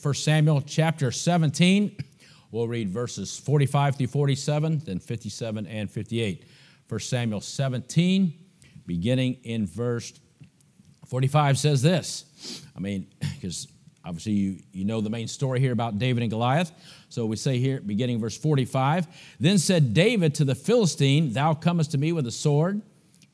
1 Samuel chapter 17. We'll read verses 45 through 47, then 57 and 58. 1 Samuel 17, beginning in verse 45, says this. I mean, because obviously you, you know the main story here about David and Goliath. So we say here, beginning verse 45 Then said David to the Philistine, Thou comest to me with a sword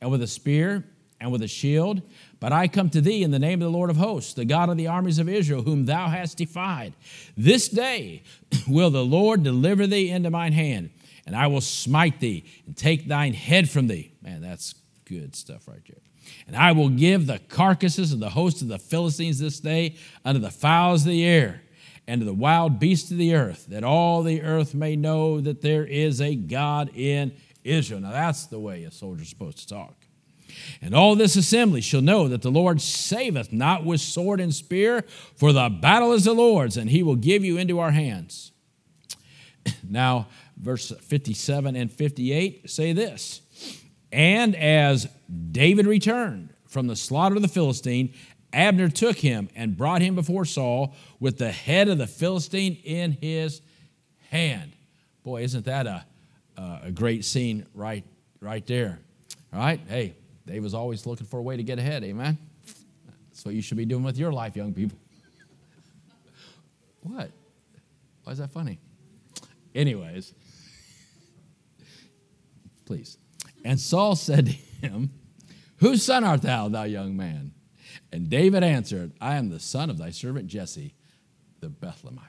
and with a spear and with a shield. But I come to thee in the name of the Lord of hosts, the God of the armies of Israel, whom thou hast defied. This day will the Lord deliver thee into mine hand, and I will smite thee and take thine head from thee. Man, that's good stuff right there. And I will give the carcasses of the host of the Philistines this day unto the fowls of the air and to the wild beasts of the earth, that all the earth may know that there is a God in Israel. Now, that's the way a soldier's supposed to talk. And all this assembly shall know that the Lord saveth not with sword and spear, for the battle is the Lord's, and he will give you into our hands. Now, verse 57 and 58 say this And as David returned from the slaughter of the Philistine, Abner took him and brought him before Saul with the head of the Philistine in his hand. Boy, isn't that a, a great scene right, right there? All right? Hey, Dave was always looking for a way to get ahead, amen? That's what you should be doing with your life, young people. what? Why is that funny? Anyways, please. And Saul said to him, Whose son art thou, thou young man? And David answered, I am the son of thy servant Jesse, the Bethlehemite.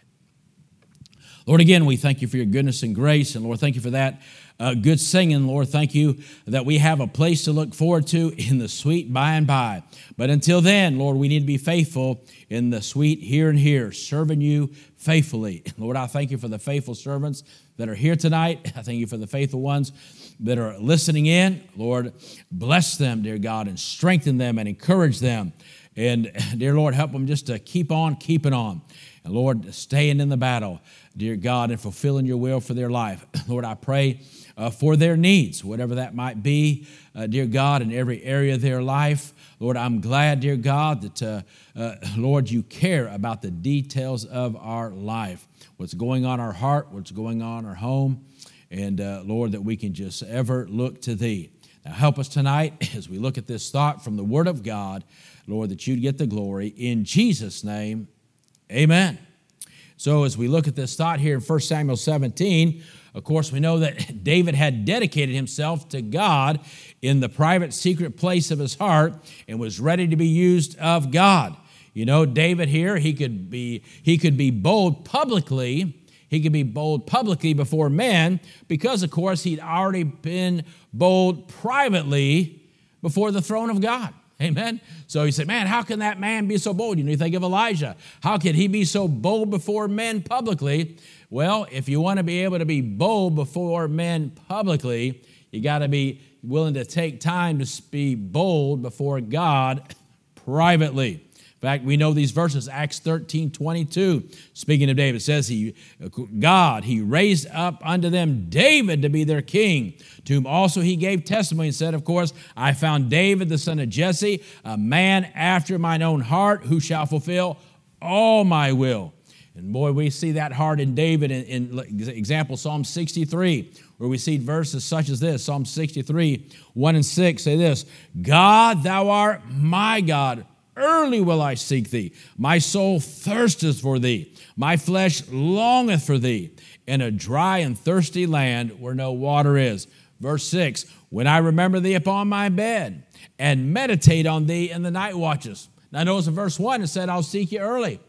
Lord, again, we thank you for your goodness and grace. And Lord, thank you for that uh, good singing, Lord. Thank you that we have a place to look forward to in the sweet by and by. But until then, Lord, we need to be faithful in the sweet here and here, serving you faithfully. Lord, I thank you for the faithful servants that are here tonight. I thank you for the faithful ones that are listening in. Lord, bless them, dear God, and strengthen them and encourage them. And dear Lord, help them just to keep on keeping on. And Lord, staying in the battle, dear God, and fulfilling your will for their life. Lord, I pray uh, for their needs, whatever that might be, uh, dear God, in every area of their life. Lord, I'm glad, dear God, that, uh, uh Lord, you care about the details of our life, what's going on our heart, what's going on our home, and uh, Lord, that we can just ever look to Thee. Now, help us tonight as we look at this thought from the Word of God, Lord, that you'd get the glory. In Jesus' name, amen. So, as we look at this thought here in 1 Samuel 17, of course, we know that David had dedicated himself to God in the private, secret place of his heart and was ready to be used of God. You know, David here, he could be, he could be bold publicly. He could be bold publicly before men because, of course, he'd already been bold privately before the throne of God. Amen. So he said, Man, how can that man be so bold? You know, you think of Elijah. How could he be so bold before men publicly? Well, if you want to be able to be bold before men publicly, you got to be willing to take time to be bold before God privately. Fact, we know these verses, Acts 13, 22. Speaking of David, says he, God, he raised up unto them David to be their king, to whom also he gave testimony and said, Of course, I found David, the son of Jesse, a man after mine own heart, who shall fulfill all my will. And boy, we see that heart in David in, in example, Psalm 63, where we see verses such as this Psalm 63, 1 and 6 say this God, thou art my God. Early will I seek thee. My soul thirsteth for thee. My flesh longeth for thee in a dry and thirsty land where no water is. Verse 6 When I remember thee upon my bed and meditate on thee in the night watches. Now, notice in verse 1 it said, I'll seek you early.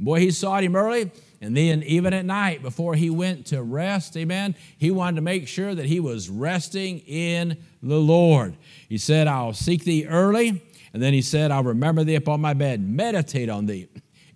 Boy, he sought him early, and then even at night before he went to rest, amen, he wanted to make sure that he was resting in the Lord. He said, I'll seek thee early, and then he said, I'll remember thee upon my bed, meditate on thee.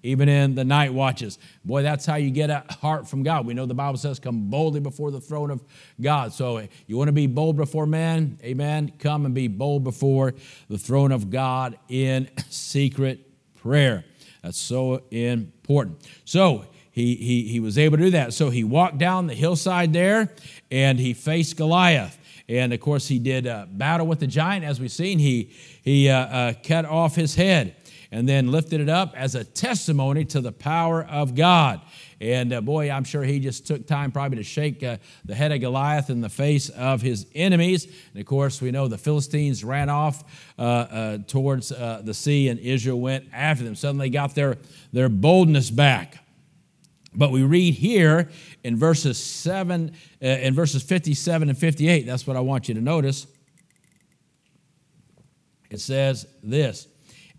Even in the night watches. Boy, that's how you get a heart from God. We know the Bible says, Come boldly before the throne of God. So eh, you want to be bold before men? Amen. Come and be bold before the throne of God in secret prayer. That's so important. So he, he, he was able to do that. So he walked down the hillside there and he faced Goliath. And of course, he did uh, battle with the giant, as we've seen. He, he uh, uh, cut off his head. and then lifted it up as a testimony to the power of God. And uh, boy, I'm sure he just took time probably to shake uh, the head of Goliath in the face of his enemies. And of course, we know the Philistines ran off uh, uh towards uh, the sea, and Israel went after them. Suddenly got their, their boldness back. But we read here in verses seven, uh, in verses 57 and 58. That's what I want you to notice. It says this,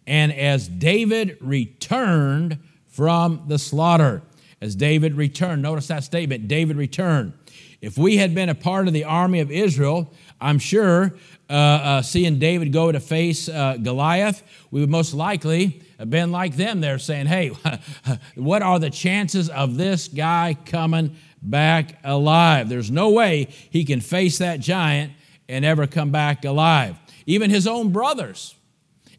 and as David returned from the slaughter, as David returned. Notice that statement David returned. If we had been a part of the army of Israel, I'm sure uh, uh, seeing David go to face uh, Goliath, we would most likely been like them there saying, Hey, what are the chances of this guy coming back alive? There's no way he can face that giant and ever come back alive. Even his own brothers,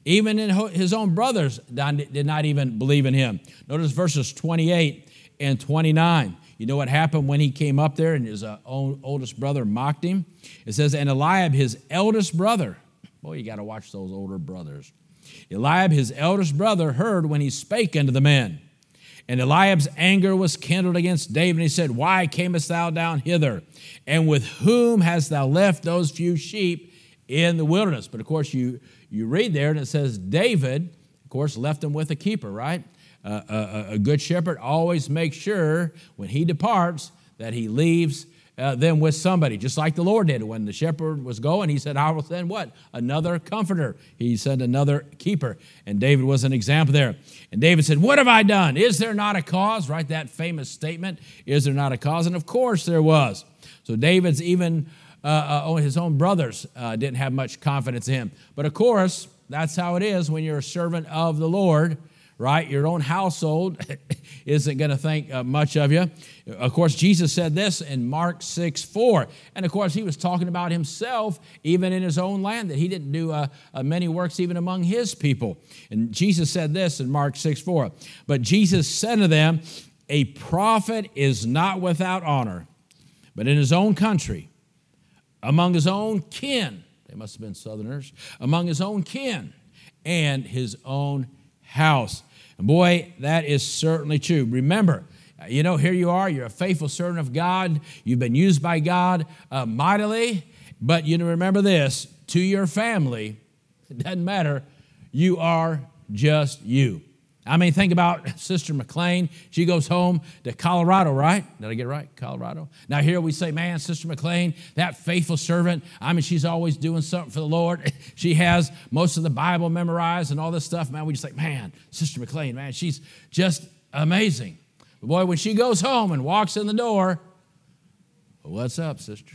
even his own brothers did not even believe in him. Notice verses 28 and 29. You know what happened when he came up there and his uh, own oldest brother mocked him? It says, And Eliab, his eldest brother, boy, you got to watch those older brothers. Eliab, his eldest brother, heard when he spake unto the men. And Eliab's anger was kindled against David, and he said, Why camest thou down hither? And with whom hast thou left those few sheep in the wilderness? But of course, you, you read there, and it says, David, of course, left them with a keeper, right? a, a, good shepherd always makes sure when he departs that he leaves uh, them with somebody, just like the Lord did. When the shepherd was going, he said, I will send what? Another comforter. He sent another keeper. And David was an example there. And David said, What have I done? Is there not a cause? Right? That famous statement, Is there not a cause? And of course there was. So David's even, uh, uh, his own brothers uh, didn't have much confidence in him. But of course, that's how it is when you're a servant of the Lord right? Your own household isn't going to think uh, much of you. Of course, Jesus said this in Mark 6 4. And of course, he was talking about himself, even in his own land, that he didn't do uh, uh, many works even among his people. And Jesus said this in Mark 6 4. But Jesus said to them, A prophet is not without honor, but in his own country, among his own kin, they must have been southerners, among his own kin and his own house. Boy, that is certainly true. Remember, you know, here you are, you're a faithful servant of God, you've been used by God uh, mightily, but you know, remember this to your family, it doesn't matter, you are just you. I mean, think about Sister McLean. She goes home to Colorado, right? Did I get right? Colorado. Now, here we say, man, Sister McLean, that faithful servant, I mean, she's always doing something for the Lord. She has most of the Bible memorized and all this stuff. Man, we just think, man, Sister McLean, man, she's just amazing. But boy, when she goes home and walks in the door, what's up, sister?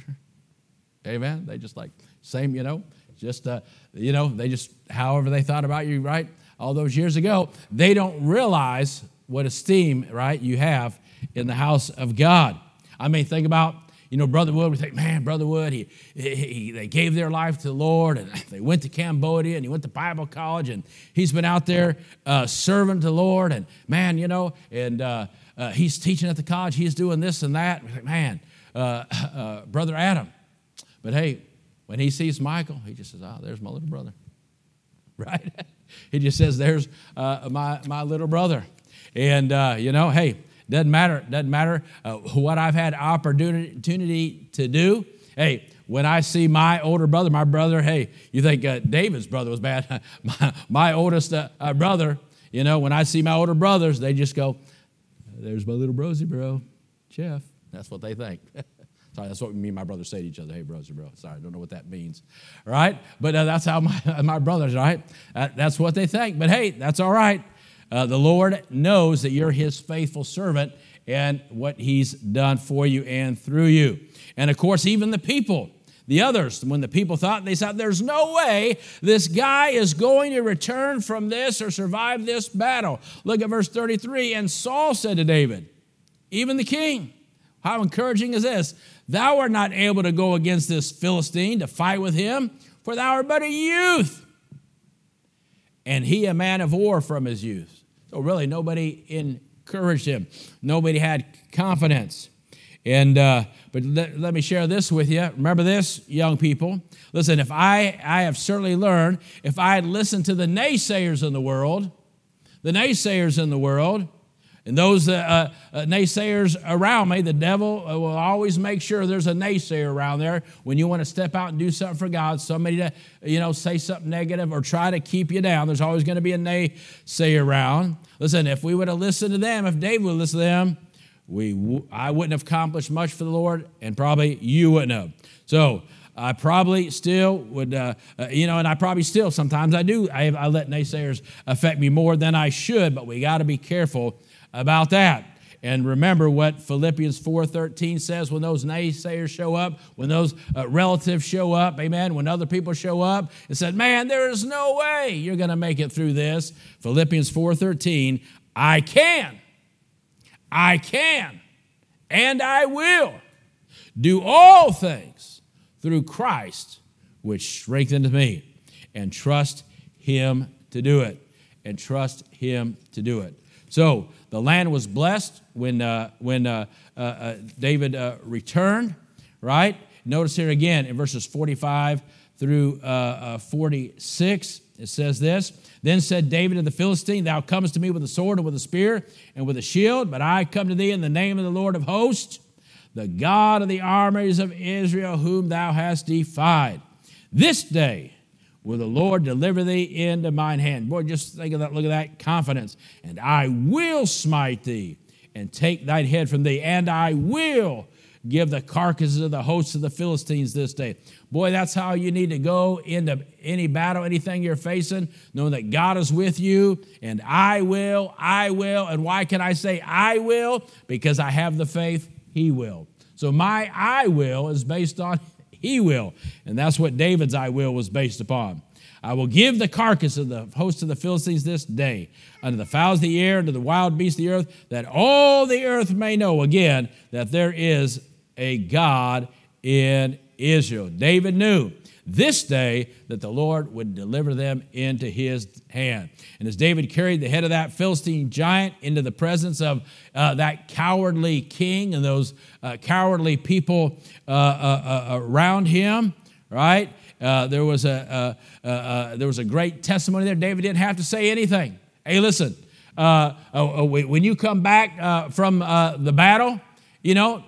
Amen. They just like, same, you know, just, uh, you know, they just, however they thought about you, right? All those years ago, they don't realize what esteem, right, you have in the house of God. I mean, think about, you know, Brother Wood, we think, man, Brother Wood, he, he, he, they gave their life to the Lord and they went to Cambodia and he went to Bible college and he's been out there uh, serving the Lord and man, you know, and uh, uh, he's teaching at the college, he's doing this and that. We think, man, uh, uh, Brother Adam. But hey, when he sees Michael, he just says, oh, there's my little brother. Right? He just says, There's uh, my, my little brother. And, uh, you know, hey, doesn't matter. Doesn't matter uh, what I've had opportunity to do. Hey, when I see my older brother, my brother, hey, you think uh, David's brother was bad? my, my, oldest uh, uh, brother, you know, when I see my older brothers, they just go, There's my little brosy bro, Jeff. That's what they think. Sorry, that's what me and my brothers say to each other. Hey, brothers, bro. Sorry, I don't know what that means. All right? But uh, that's how my, my brothers, right? Uh, that's what they think. But hey, that's all right. Uh, the Lord knows that you're his faithful servant and what he's done for you and through you. And of course, even the people, the others, when the people thought, they said, There's no way this guy is going to return from this or survive this battle. Look at verse 33. And Saul said to David, even the king, how encouraging is this? Thou art not able to go against this Philistine to fight with him, for thou art but a youth. And he a man of war from his youth. So really, nobody encouraged him. Nobody had confidence. And uh, but let, let me share this with you. Remember this, young people. Listen, if I I have certainly learned if I had listened to the naysayers in the world, the naysayers in the world, and those uh, uh, naysayers around me, the devil uh, will always make sure there's a naysayer around there when you want to step out and do something for God. Somebody to, you know, say something negative or try to keep you down. There's always going to be a naysayer around. Listen, if we would have listened to them, if David would listen to them, we, I wouldn't have accomplished much for the Lord, and probably you wouldn't have. So I probably still would, uh, uh, you know, and I probably still sometimes I do. I, I let naysayers affect me more than I should, but we got to be careful about that. And remember what Philippians 4:13 says when those naysayers show up, when those uh, relatives show up, amen, when other people show up and said, "Man, there is no way you're going to make it through this." Philippians 4:13, "I can. I can, and I will do all things through Christ which strengthened me." And trust him to do it. And trust him to do it. So the land was blessed when, uh, when uh, uh, uh David uh, returned, right? Notice here again in verses 45 through uh, 46, it says this Then said David to the Philistine, Thou comest to me with a sword and with a spear and with a shield, but I come to thee in the name of the Lord of hosts, the God of the armies of Israel, whom thou hast defied. This day will the Lord deliver thee into mine hand. Boy, just think of that, look at that confidence. And I will smite thee and take thine head from thee, and I will give the carcasses of the hosts of the Philistines this day. Boy, that's how you need to go into any battle, anything you're facing, knowing that God is with you, and I will, I will. And why can I say I will? Because I have the faith, He will. So my I will is based on he will. And that's what David's I will was based upon. I will give the carcass of the host of the Philistines this day unto the fowls of the air, unto the wild beasts of the earth, that all the earth may know again that there is a God in Israel. David knew this day that the Lord would deliver them into his hand. And as David carried the head of that Philistine giant into the presence of uh, that cowardly king and those uh, cowardly people uh, uh, uh around him, right? Uh, there, was a, there was a great testimony there. David didn't have to say anything. Hey, listen, when you come back from the battle, you know,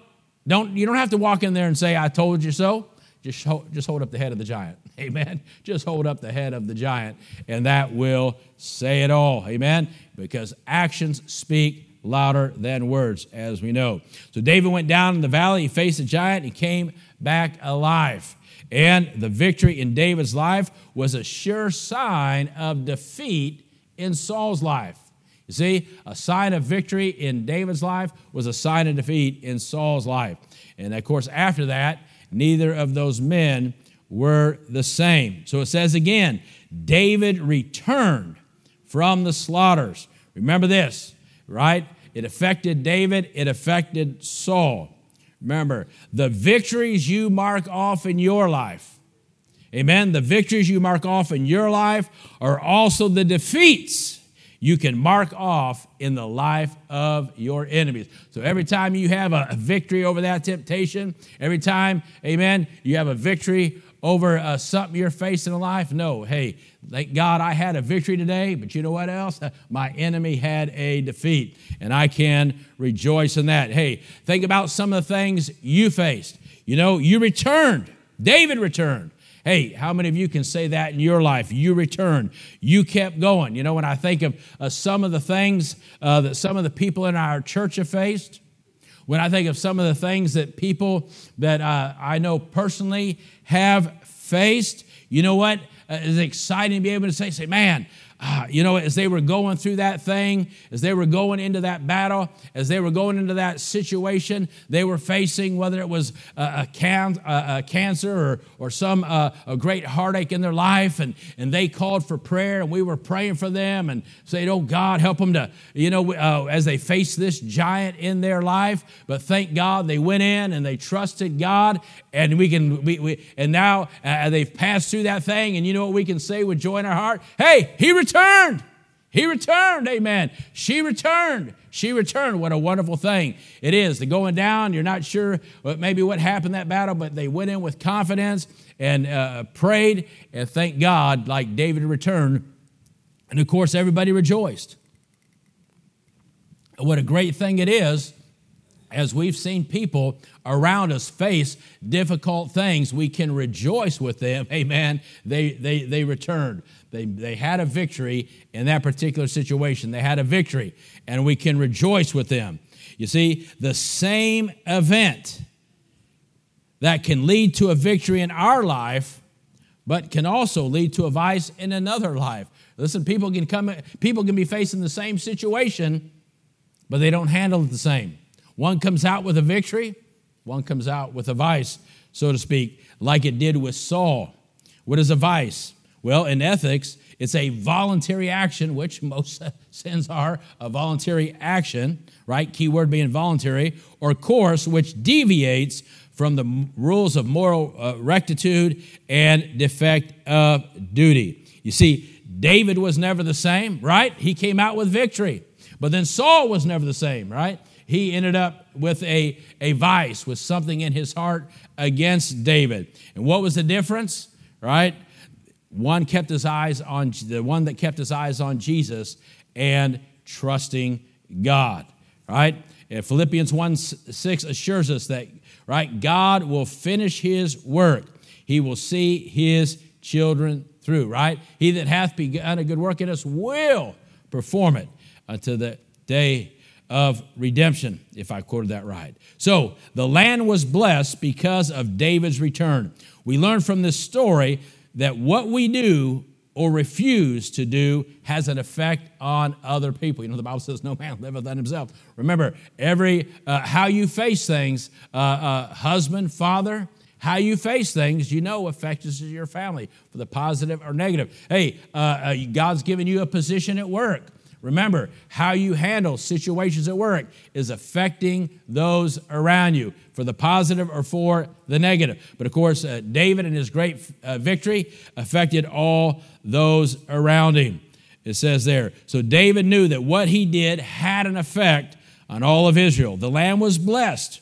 don't, you don't have to walk in there and say, I told you so. Just hold, just hold up the head of the giant. Amen. Just hold up the head of the giant, and that will say it all. Amen. Because actions speak louder than words, as we know. So David went down in the valley, he faced the giant, he came back alive. And the victory in David's life was a sure sign of defeat in Saul's life. You see, a sign of victory in David's life was a sign of defeat in Saul's life. And of course, after that, neither of those men were the same. So it says again, David returned from the slaughters. Remember this, right? It affected David, it affected Saul. Remember, the victories you mark off in your life, amen, the victories you mark off in your life are also the defeats you can mark off in the life of your enemies. So every time you have a victory over that temptation, every time, amen, you have a victory over uh, something you're facing in life, no, hey, thank God I had a victory today, but you know what else? My enemy had a defeat, and I can rejoice in that. Hey, think about some of the things you faced. You know, you returned, David returned. Hey, how many of you can say that in your life? You returned. You kept going. You know, when I think of uh, some of the things uh, that some of the people in our church have faced, when I think of some of the things that people that uh, I know personally have faced, you know what? Uh, it's exciting to be able to say, say, man, uh, you know, as they were going through that thing, as they were going into that battle, as they were going into that situation, they were facing whether it was a, a, can, a, a cancer or, or some uh, a great heartache in their life, and, and they called for prayer, and we were praying for them and said, "Oh God, help them to," you know, uh, as they face this giant in their life. But thank God they went in and they trusted God, and we can we, we and now uh, they've passed through that thing, and you know what we can say with joy in our heart? Hey, He returned. He returned, amen. She returned. She returned. What a wonderful thing it is. The going down, you're not sure what, maybe what happened that battle, but they went in with confidence and uh, prayed, and thank God, like David returned. And of course, everybody rejoiced. what a great thing it is as we've seen people around us face difficult things, we can rejoice with them. Amen. They, they, they returned. They, they had a victory in that particular situation. They had a victory, and we can rejoice with them. You see, the same event that can lead to a victory in our life, but can also lead to a vice in another life. Listen, people can come, people can be facing the same situation, but they don't handle it the same. One comes out with a victory, one comes out with a vice, so to speak, like it did with Saul. What is a vice? Well, in ethics, it's a voluntary action, which most sins are a voluntary action, right? Key word being voluntary, or course which deviates from the rules of moral uh, rectitude and defect of duty. You see, David was never the same, right? He came out with victory. But then Saul was never the same, right? He ended up with a, a vice, with something in his heart against David. And what was the difference? Right? One kept his eyes on the one that kept his eyes on Jesus and trusting God. Right? And Philippians 1 6 assures us that, right, God will finish his work. He will see his children through, right? He that hath begun a good work in us will perform it until the day of redemption, if I quoted that right. So the land was blessed because of David's return. We learn from this story that what we do or refuse to do has an effect on other people. You know, the Bible says, No man liveth on himself. Remember, every uh, how you face things, uh, uh, husband, father, how you face things, you know, affects your family for the positive or negative. Hey, uh, uh, God's given you a position at work. Remember, how you handle situations at work is affecting those around you for the positive or for the negative. But of course, uh, David and his great uh, victory affected all those around him. It says there. So David knew that what he did had an effect on all of Israel. The land was blessed,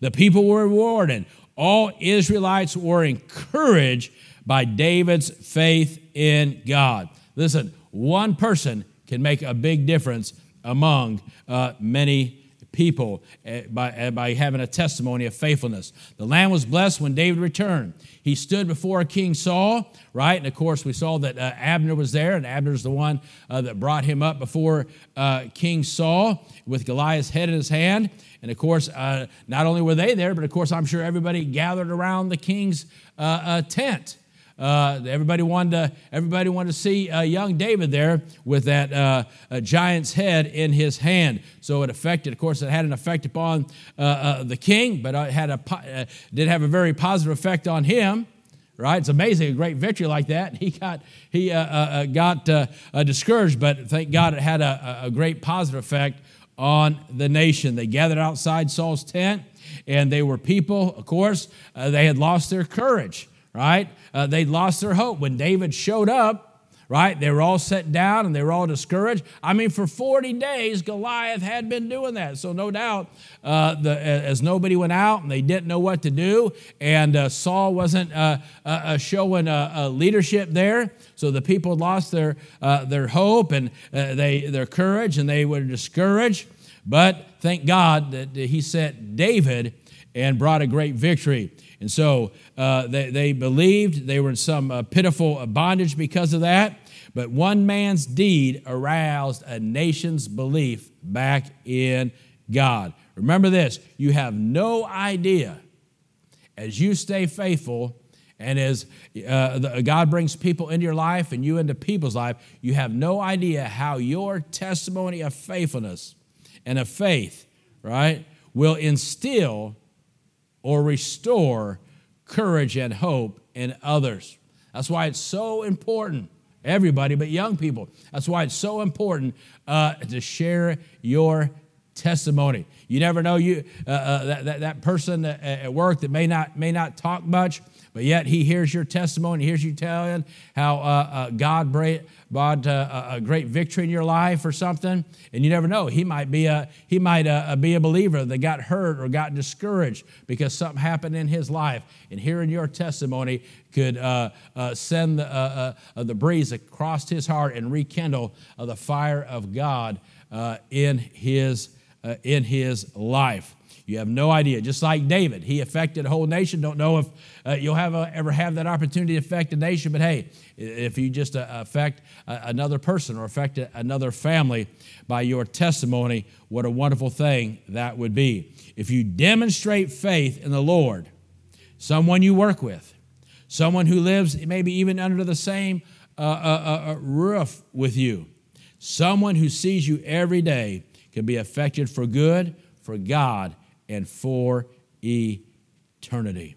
the people were rewarded. All Israelites were encouraged by David's faith in God. Listen, one person can make a big difference among uh, many people uh, by, uh, by having a testimony of faithfulness. The land was blessed when David returned. He stood before King Saul, right? And of course, we saw that uh, Abner was there, and Abner's the one uh, that brought him up before uh, King Saul with Goliath's head in his hand. And of course, not only were they there, but of course, I'm sure everybody gathered around the king's tent. Uh, everybody wanted to everybody wanted to see uh, young David there with that uh, giant's head in his hand. So it affected, of course, it had an effect upon uh, uh, the king, but it had a uh, did have a very positive effect on him. Right? It's amazing a great victory like that. He got he got discouraged, but thank God it had a, a great positive effect on the nation. They gathered outside Saul's tent, and they were people. Of course, they had lost their courage right? Uh, they lost their hope. When David showed up, right, they were all set down and they were all discouraged. I mean, for 40 days, Goliath had been doing that. So, no doubt, uh, the, as nobody went out and they didn't know what to do, and uh, Saul wasn't uh, uh, uh, showing leadership there. So the people lost their, their hope and they, their courage and they were discouraged. But thank God that he sent David and brought a great victory. And so uh, they, they believed they were in some uh, pitiful bondage because of that. But one man's deed aroused a nation's belief back in God. Remember this you have no idea as you stay faithful and as uh, the, God brings people into your life and you into people's life, you have no idea how your testimony of faithfulness and of faith, right, will instill or restore courage and hope in others. That's why it's so important, everybody, but young people. That's why it's so important uh, to share your testimony. You never know you uh, uh, that, that, that person at work that may not may not talk much, but yet he hears your testimony, hears you telling how uh, uh, God brought uh, a great victory in your life or something, and you never know. He might be a he might uh, be a believer that got hurt or got discouraged because something happened in his life, and hearing your testimony could uh, uh, send the, the breeze across his heart and rekindle the fire of God in, his, in his life. You have no idea. Just like David, he affected a whole nation. Don't know if uh, you'll have a, ever have that opportunity to affect a nation, but hey, if you just uh, affect another person or affect another family by your testimony, what a wonderful thing that would be. If you demonstrate faith in the Lord, someone you work with, someone who lives maybe even under the same uh, uh, uh, roof with you, someone who sees you every day can be affected for good, for God, and for eternity.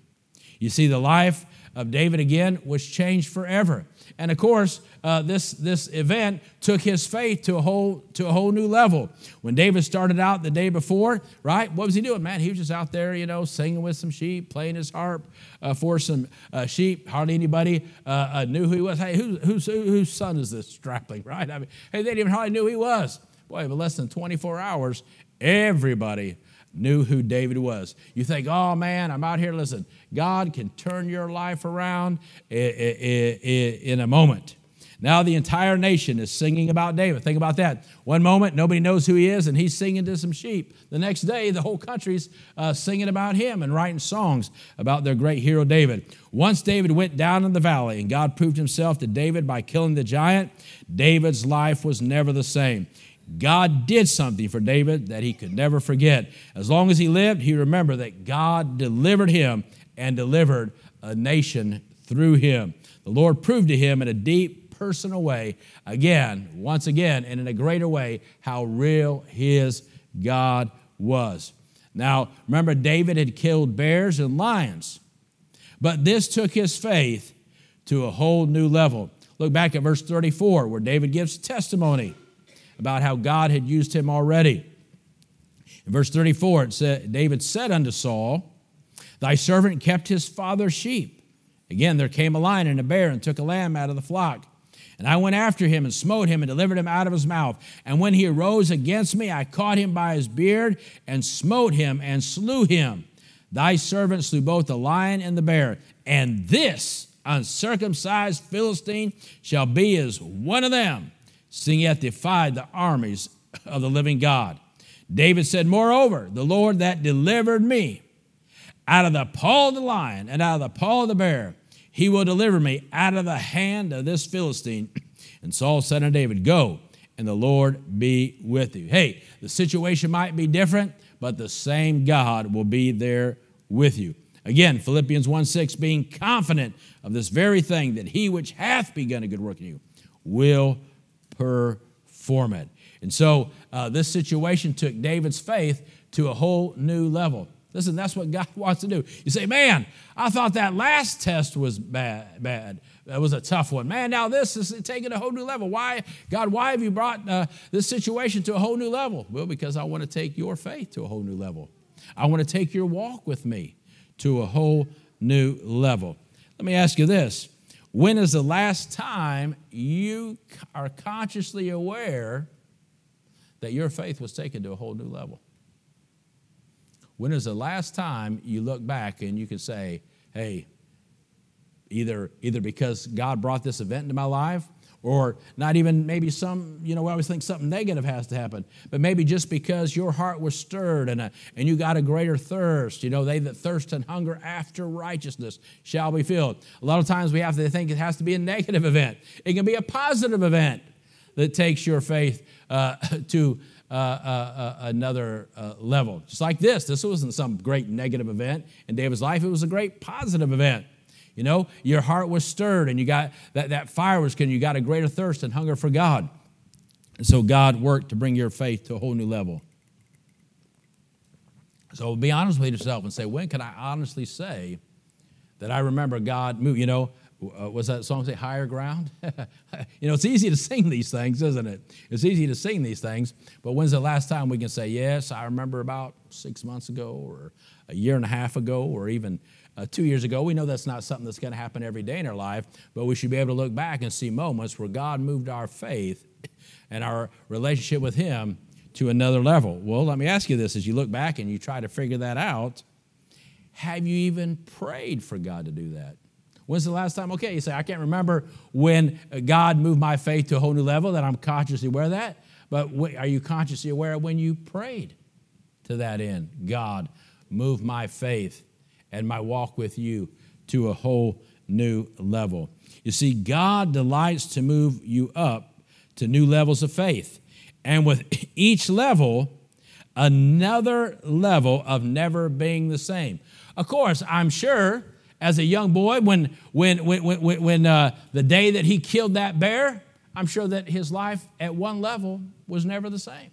You see, the life of David again was changed forever. And of course, uh, this, this event took his faith to a, whole, to a whole new level. When David started out the day before, right, what was he doing, man? He was just out there, you know, singing with some sheep, playing his harp uh, for some uh, sheep. Hardly anybody uh, uh, knew who he was. Hey, who, whose, whose son is this strapling, right? I mean, hey, they didn't even hardly knew who he was. Boy, but less than 24 hours, everybody knew who David was. You think, oh man, I'm out here. Listen, God can turn your life around in a moment. Now the entire nation is singing about David. Think about that. One moment, nobody knows who he is, and he's singing to some sheep. The next day, the whole country's uh, singing about him and writing songs about their great hero David. Once David went down in the valley, and God proved himself to David by killing the giant, David's life was never the same. God did something for David that he could never forget. As long as he lived, he remembered that God delivered him and delivered a nation through him. The Lord proved to him in a deep, personal way, again, once again, and in a greater way, how real his God was. Now, remember, David had killed bears and lions, but this took his faith to a whole new level. Look back at verse 34, where David gives testimony about how God had used him already. In verse 34, it said, David said unto Saul, Thy servant kept his father's sheep. Again, there came a lion and a bear and took a lamb out of the flock. And I went after him and smote him and delivered him out of his mouth. And when he arose against me, I caught him by his beard and smote him and slew him. Thy servant slew both the lion and the bear. And this uncircumcised Philistine shall be as one of them seeing he hath defied the armies of the living God. David said, Moreover, the Lord that delivered me out of the paw of the lion and out of the paw of the bear, he will deliver me out of the hand of this Philistine. And Saul said unto David, Go, and the Lord be with you. Hey, the situation might be different, but the same God will be there with you. Again, Philippians 1 6, being confident of this very thing, that he which hath begun a good work in you will perform it. And so uh, this situation took David's faith to a whole new level. Listen, that's what God wants to do. You say, man, I thought that last test was bad. bad. That was a tough one. Man, now this is taking a whole new level. Why, God, why have you brought uh, this situation to a whole new level? Well, because I want to take your faith to a whole new level. I want to take your walk with me to a whole new level. Let me ask you this when is the last time you are consciously aware that your faith was taken to a whole new level? When is the last time you look back and you can say, hey, either, either because God brought this event into my life or not even maybe some, you know, we always think something negative has to happen, but maybe just because your heart was stirred and, a, and you got a greater thirst. You know, they that thirst and hunger after righteousness shall be filled. A lot of times we have to think it has to be a negative event, it can be a positive event that takes your faith uh, to uh, uh, uh, another uh, level. Just like this, this wasn't some great negative event in David's life, it was a great positive event. You know, your heart was stirred and you got that, that fire was and you got a greater thirst and hunger for God. And so God worked to bring your faith to a whole new level. So be honest with yourself and say, when can I honestly say that I remember God move? You know, uh, was that song say higher ground? you know, it's easy to sing these things, isn't it? It's easy to sing these things, but when's the last time we can say, yes, I remember about six months ago or a year and a half ago or even uh, two years ago. We know that's not something that's going to happen every day in our life, but we should be able to look back and see moments where God moved our faith and our relationship with Him to another level. Well, let me ask you this as you look back and you try to figure that out, have you even prayed for God to do that? When's the last time? Okay, you say, I can't remember when God moved my faith to a whole new level, that I'm consciously aware of that. But are you consciously aware of when you prayed to that end? God, move my faith and my walk with you to a whole new level. You see, God delights to move you up to new levels of faith. And with each level, another level of never being the same. Of course, I'm sure as a young boy, when, when, when, when, when uh, the day that he killed that bear, I'm sure that his life at one level was never the same.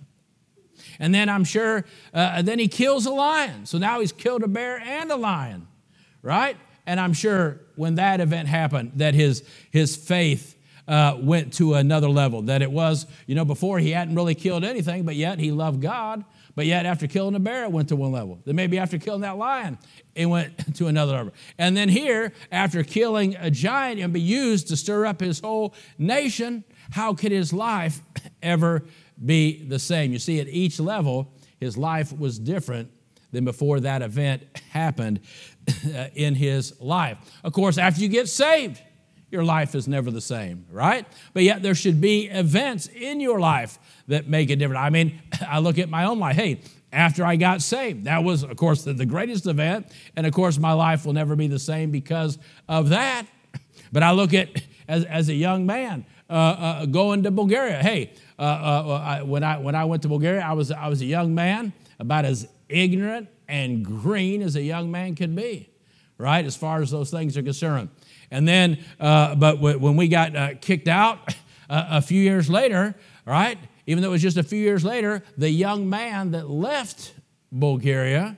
And then I'm sure, uh, then he kills a lion. So now he's killed a bear and a lion, right? And I'm sure when that event happened, that his, his faith uh, went to another level. That it was, you know, before he hadn't really killed anything, but yet he loved God. But yet, after killing a bear, it went to one level. Then maybe after killing that lion, it went to another level. And then here, after killing a giant and be used to stir up his whole nation, how could his life ever be the same? You see, at each level, his life was different than before that event happened in his life. Of course, after you get saved, your life is never the same, right? But yet there should be events in your life that make it different. I mean, I look at my own life. Hey, after I got saved, that was, of course, the, the greatest event. And of course, my life will never be the same because of that. But I look at, as, as a young man, uh, uh, going to Bulgaria. Hey, uh, uh when, I, when I went to Bulgaria, I was, I was a young man, about as ignorant and green as a young man could be, right, as far as those things are concerned. And then, uh, but when we got uh, kicked out a few years later, right, even though it was just a few years later, the young man that left Bulgaria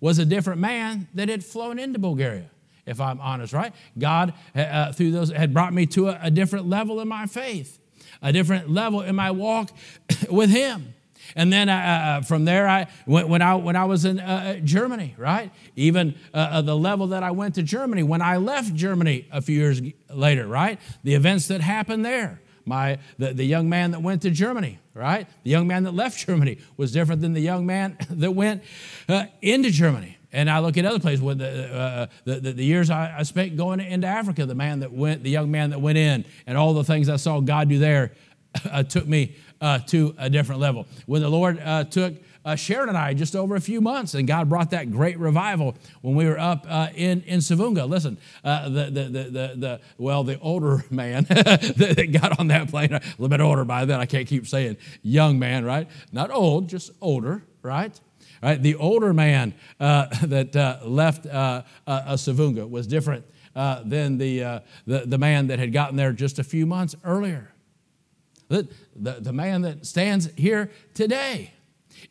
was a different man that had flown into Bulgaria, if I'm honest, right? God, uh, uh, through those, had brought me to a, a different level in my faith, a different level in my walk with Him. And then uh, uh, from there, I when, when, I when I was in uh, Germany, right? Even uh, uh, the level that I went to Germany when I left Germany a few years later, right? The events that happened there, my, the, the young man that went to Germany, right? The young man that left Germany was different than the young man that went uh, into Germany. And I look at other places. With the, uh, the, the, the, years I, I, spent going into Africa, the man that went, the young man that went in, and all the things I saw God do there, uh, took me uh, to a different level. When the Lord uh, took uh, Sharon and I just over a few months, and God brought that great revival when we were up uh, in in Savunga. Listen, uh, the, the the the well, the older man that got on that plane, a little bit older by then. I can't keep saying young man, right? Not old, just older, right? Right. The older man uh, that uh, left uh, Savunga was different than the, the the man that had gotten there just a few months earlier. The, the, the man that stands here today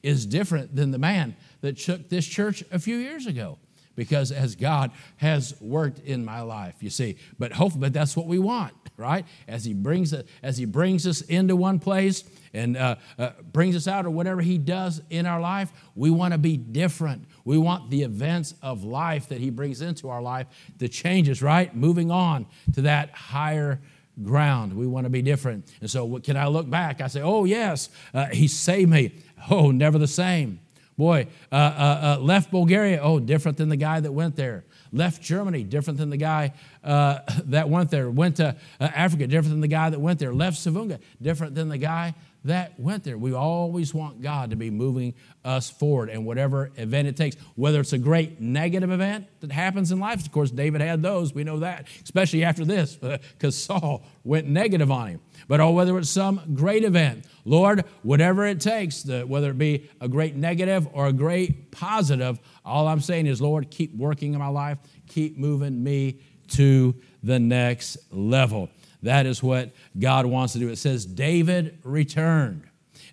is different than the man that shook this church a few years ago because as God has worked in my life, you see. But hopefully, but that's what we want, right? As He brings it, as He brings us into one place and uh, uh, brings us out, or whatever He does in our life, we want to be different. We want the events of life that He brings into our life to change us, right? Moving on to that higher ground. We want to be different. And so, can I look back? I say, oh, yes, uh, he saved me. Oh, never the same. Boy, uh, uh, uh, left Bulgaria, oh, different than the guy that went there. Left Germany, different than the guy uh, that went there. Went to uh, Africa, different than the guy that went there. Left Savunga, different than the guy that went there. We always want God to be moving us forward and whatever event it takes, whether it's a great negative event that happens in life. Of course, David had those. We know that, especially after this, because Saul went negative on him. But oh, whether it's some great event, Lord, whatever it takes, whether it be a great negative or a great positive, all I'm saying is, Lord, keep working in my life, keep moving me to the next level. That is what God wants to do. It says, David returned.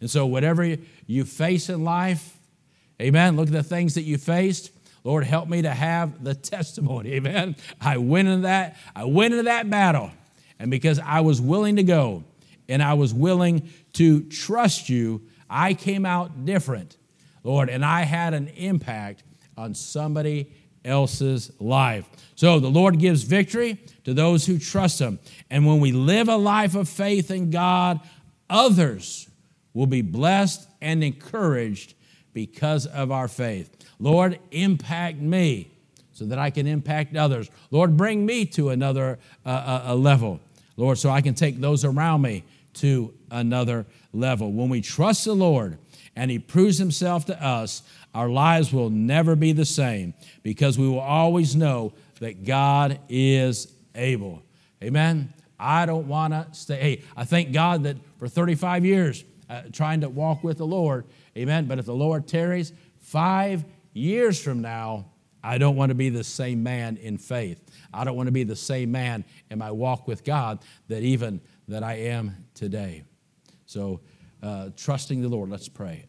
And so, whatever you face in life, amen, look at the things that you faced. Lord, help me to have the testimony. Amen. I went into that, I went into that battle. And because I was willing to go and I was willing to trust you, I came out different, Lord, and I had an impact on somebody else's life. So the Lord gives victory to those who trust Him. And when we live a life of faith in God, others will be blessed and encouraged because of our faith. Lord, impact me so that I can impact others. Lord, bring me to another uh, uh, level. Lord, so I can take those around me to another level. When we trust the Lord and He proves Himself to us, our lives will never be the same because we will always know that God is able. Amen. I don't want to stay. Hey, I thank God that for 35 years uh, trying to walk with the Lord, amen. But if the Lord tarries five years from now, I don't want to be the same man in faith. I don't want to be the same man in my walk with God that even that I am today. So, uh, trusting the Lord, let's pray.